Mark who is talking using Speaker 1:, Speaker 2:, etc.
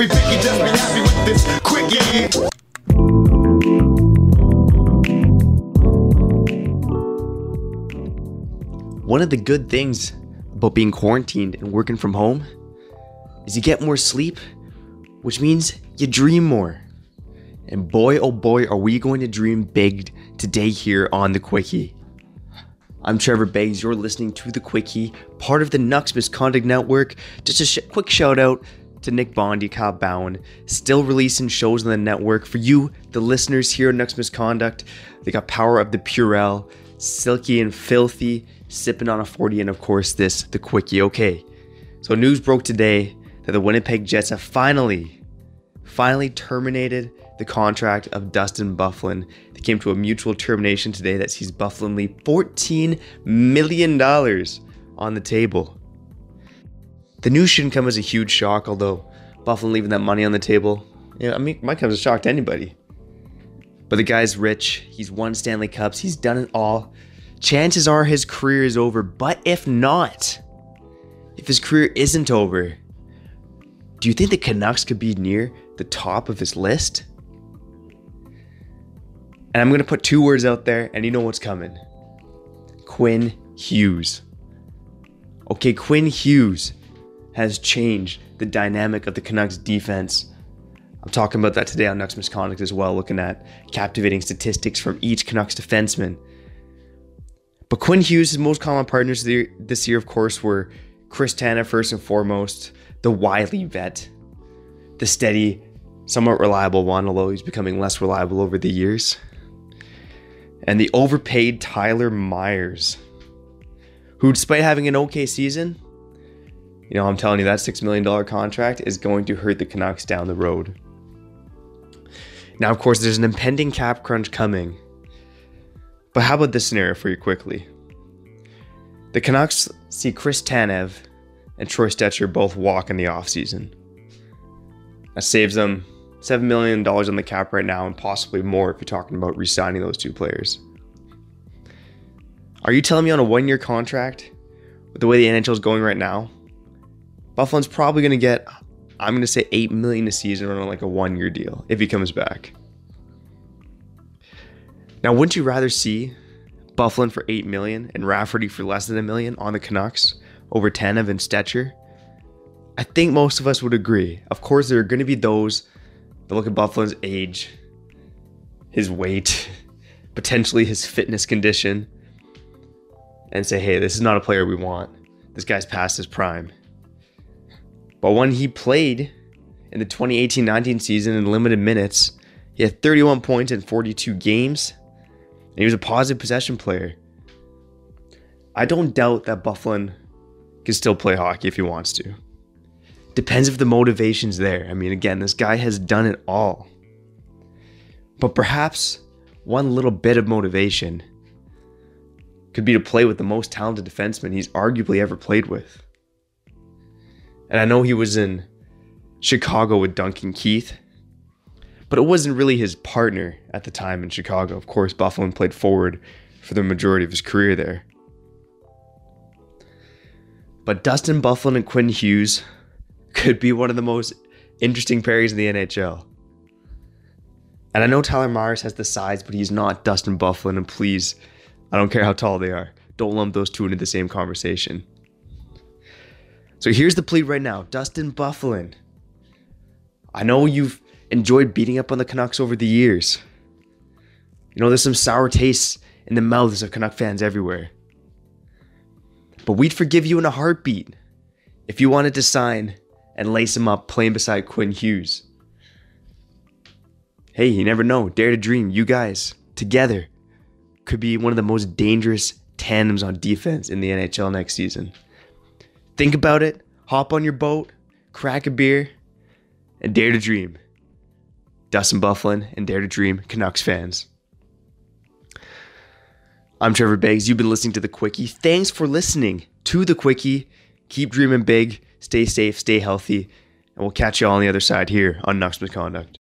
Speaker 1: be picky, just be happy with this quick, yeah.
Speaker 2: One of the good things about being quarantined and working from home is you get more sleep, which means you dream more. And boy, oh boy, are we going to dream big today here on The Quickie. I'm Trevor Beggs. You're listening to The Quickie, part of the Nucks Misconduct Network. Just a sh- quick shout out to Nick Bondi, Kyle Bowen, still releasing shows on the network. For you, the listeners here at Nucks Misconduct, they got Power of the Purell, Silky and Filthy, Sipping on a 40, and of course, this, The Quickie. Okay, so news broke today that the Winnipeg Jets have finally, finally terminated the contract of Dustin Byfuglien. They came to a mutual termination today that sees Byfuglien leave $14 million on the table. The news shouldn't come as a huge shock, although Byfuglien leaving that money on the table, yeah, I mean, might come as a shock to anybody. But the guy's rich. He's won Stanley Cups. He's done it all. Chances are his career is over. But if not, if his career isn't over, do you think the Canucks could be near the top of his list? And I'm going to put two words out there, and you know what's coming Quinn Hughes. Okay, Quinn Hughes has changed the dynamic of the Canucks defense. I'm talking about that today on Nucks Misconduct as well, looking at captivating statistics from each Canucks defenseman. But Quinn Hughes' most common partners this year, of course, were Chris Tanev first and foremost, the wily vet, the steady, somewhat reliable one, although he's becoming less reliable over the years, and the overpaid Tyler Myers, who, despite having an okay season, you know, I'm telling you, that $6 million contract is going to hurt the Canucks down the road. Now, of course, there's an impending cap crunch coming. But how about this scenario for you quickly? The Canucks see Chris Tanev and Troy Stecher both walk in the offseason. That saves them $7 million on the cap right now and possibly more if you're talking about re signing those two players. Are you telling me on a one year contract, with the way the NHL is going right now, Byfuglien's probably going to get, I'm going to say, 8 million a season on like a one year deal if he comes back? Now, wouldn't you rather see Byfuglien for eight million and Rafferty for less than a million on the Canucks over Tanev and Stecher? I think most of us would agree. Of course, there are going to be those that look at Byfuglien's age, his weight, potentially his fitness condition, and say, hey, this is not a player we want. This guy's past his prime. But when he played in the 2018 19 season in limited minutes, he had 31 points in 42 games and he was a positive possession player. I don't doubt that Byfuglien can still play hockey if he wants to. Depends if the motivation's there. I mean, again, this guy has done it all. But perhaps one little bit of motivation could be to play with the most talented defenseman he's arguably ever played with. And I know he was in Chicago with Duncan Keith, but it wasn't really his partner at the time in Chicago. Of course, Byfuglien played forward for the majority of his career there. But Dustin Byfuglien and Quinn Hughes could be one of the most interesting pairings in the NHL. And I know Tyler Myers has the size, but he's not Dustin Byfuglien. And please, I don't care how tall they are, don't lump those two into the same conversation. So here's the plea right now Dustin Byfuglien. I know you've enjoyed beating up on the Canucks over the years. You know, there's some sour tastes in the mouths of Canuck fans everywhere. But we'd forgive you in a heartbeat if you wanted to sign and lace him up playing beside Quinn Hughes. Hey, you never know. Dare to dream. You guys together could be one of the most dangerous tandems on defense in the NHL next season. Think about it. Hop on your boat, crack a beer, and dare to dream. Dustin Byfuglien and Dare to Dream Canucks fans. I'm Trevor Beggs. You've been listening to The Quickie. Thanks for listening to The Quickie. Keep dreaming big, stay safe, stay healthy, and we'll catch you all on the other side here on Nucks Misconduct.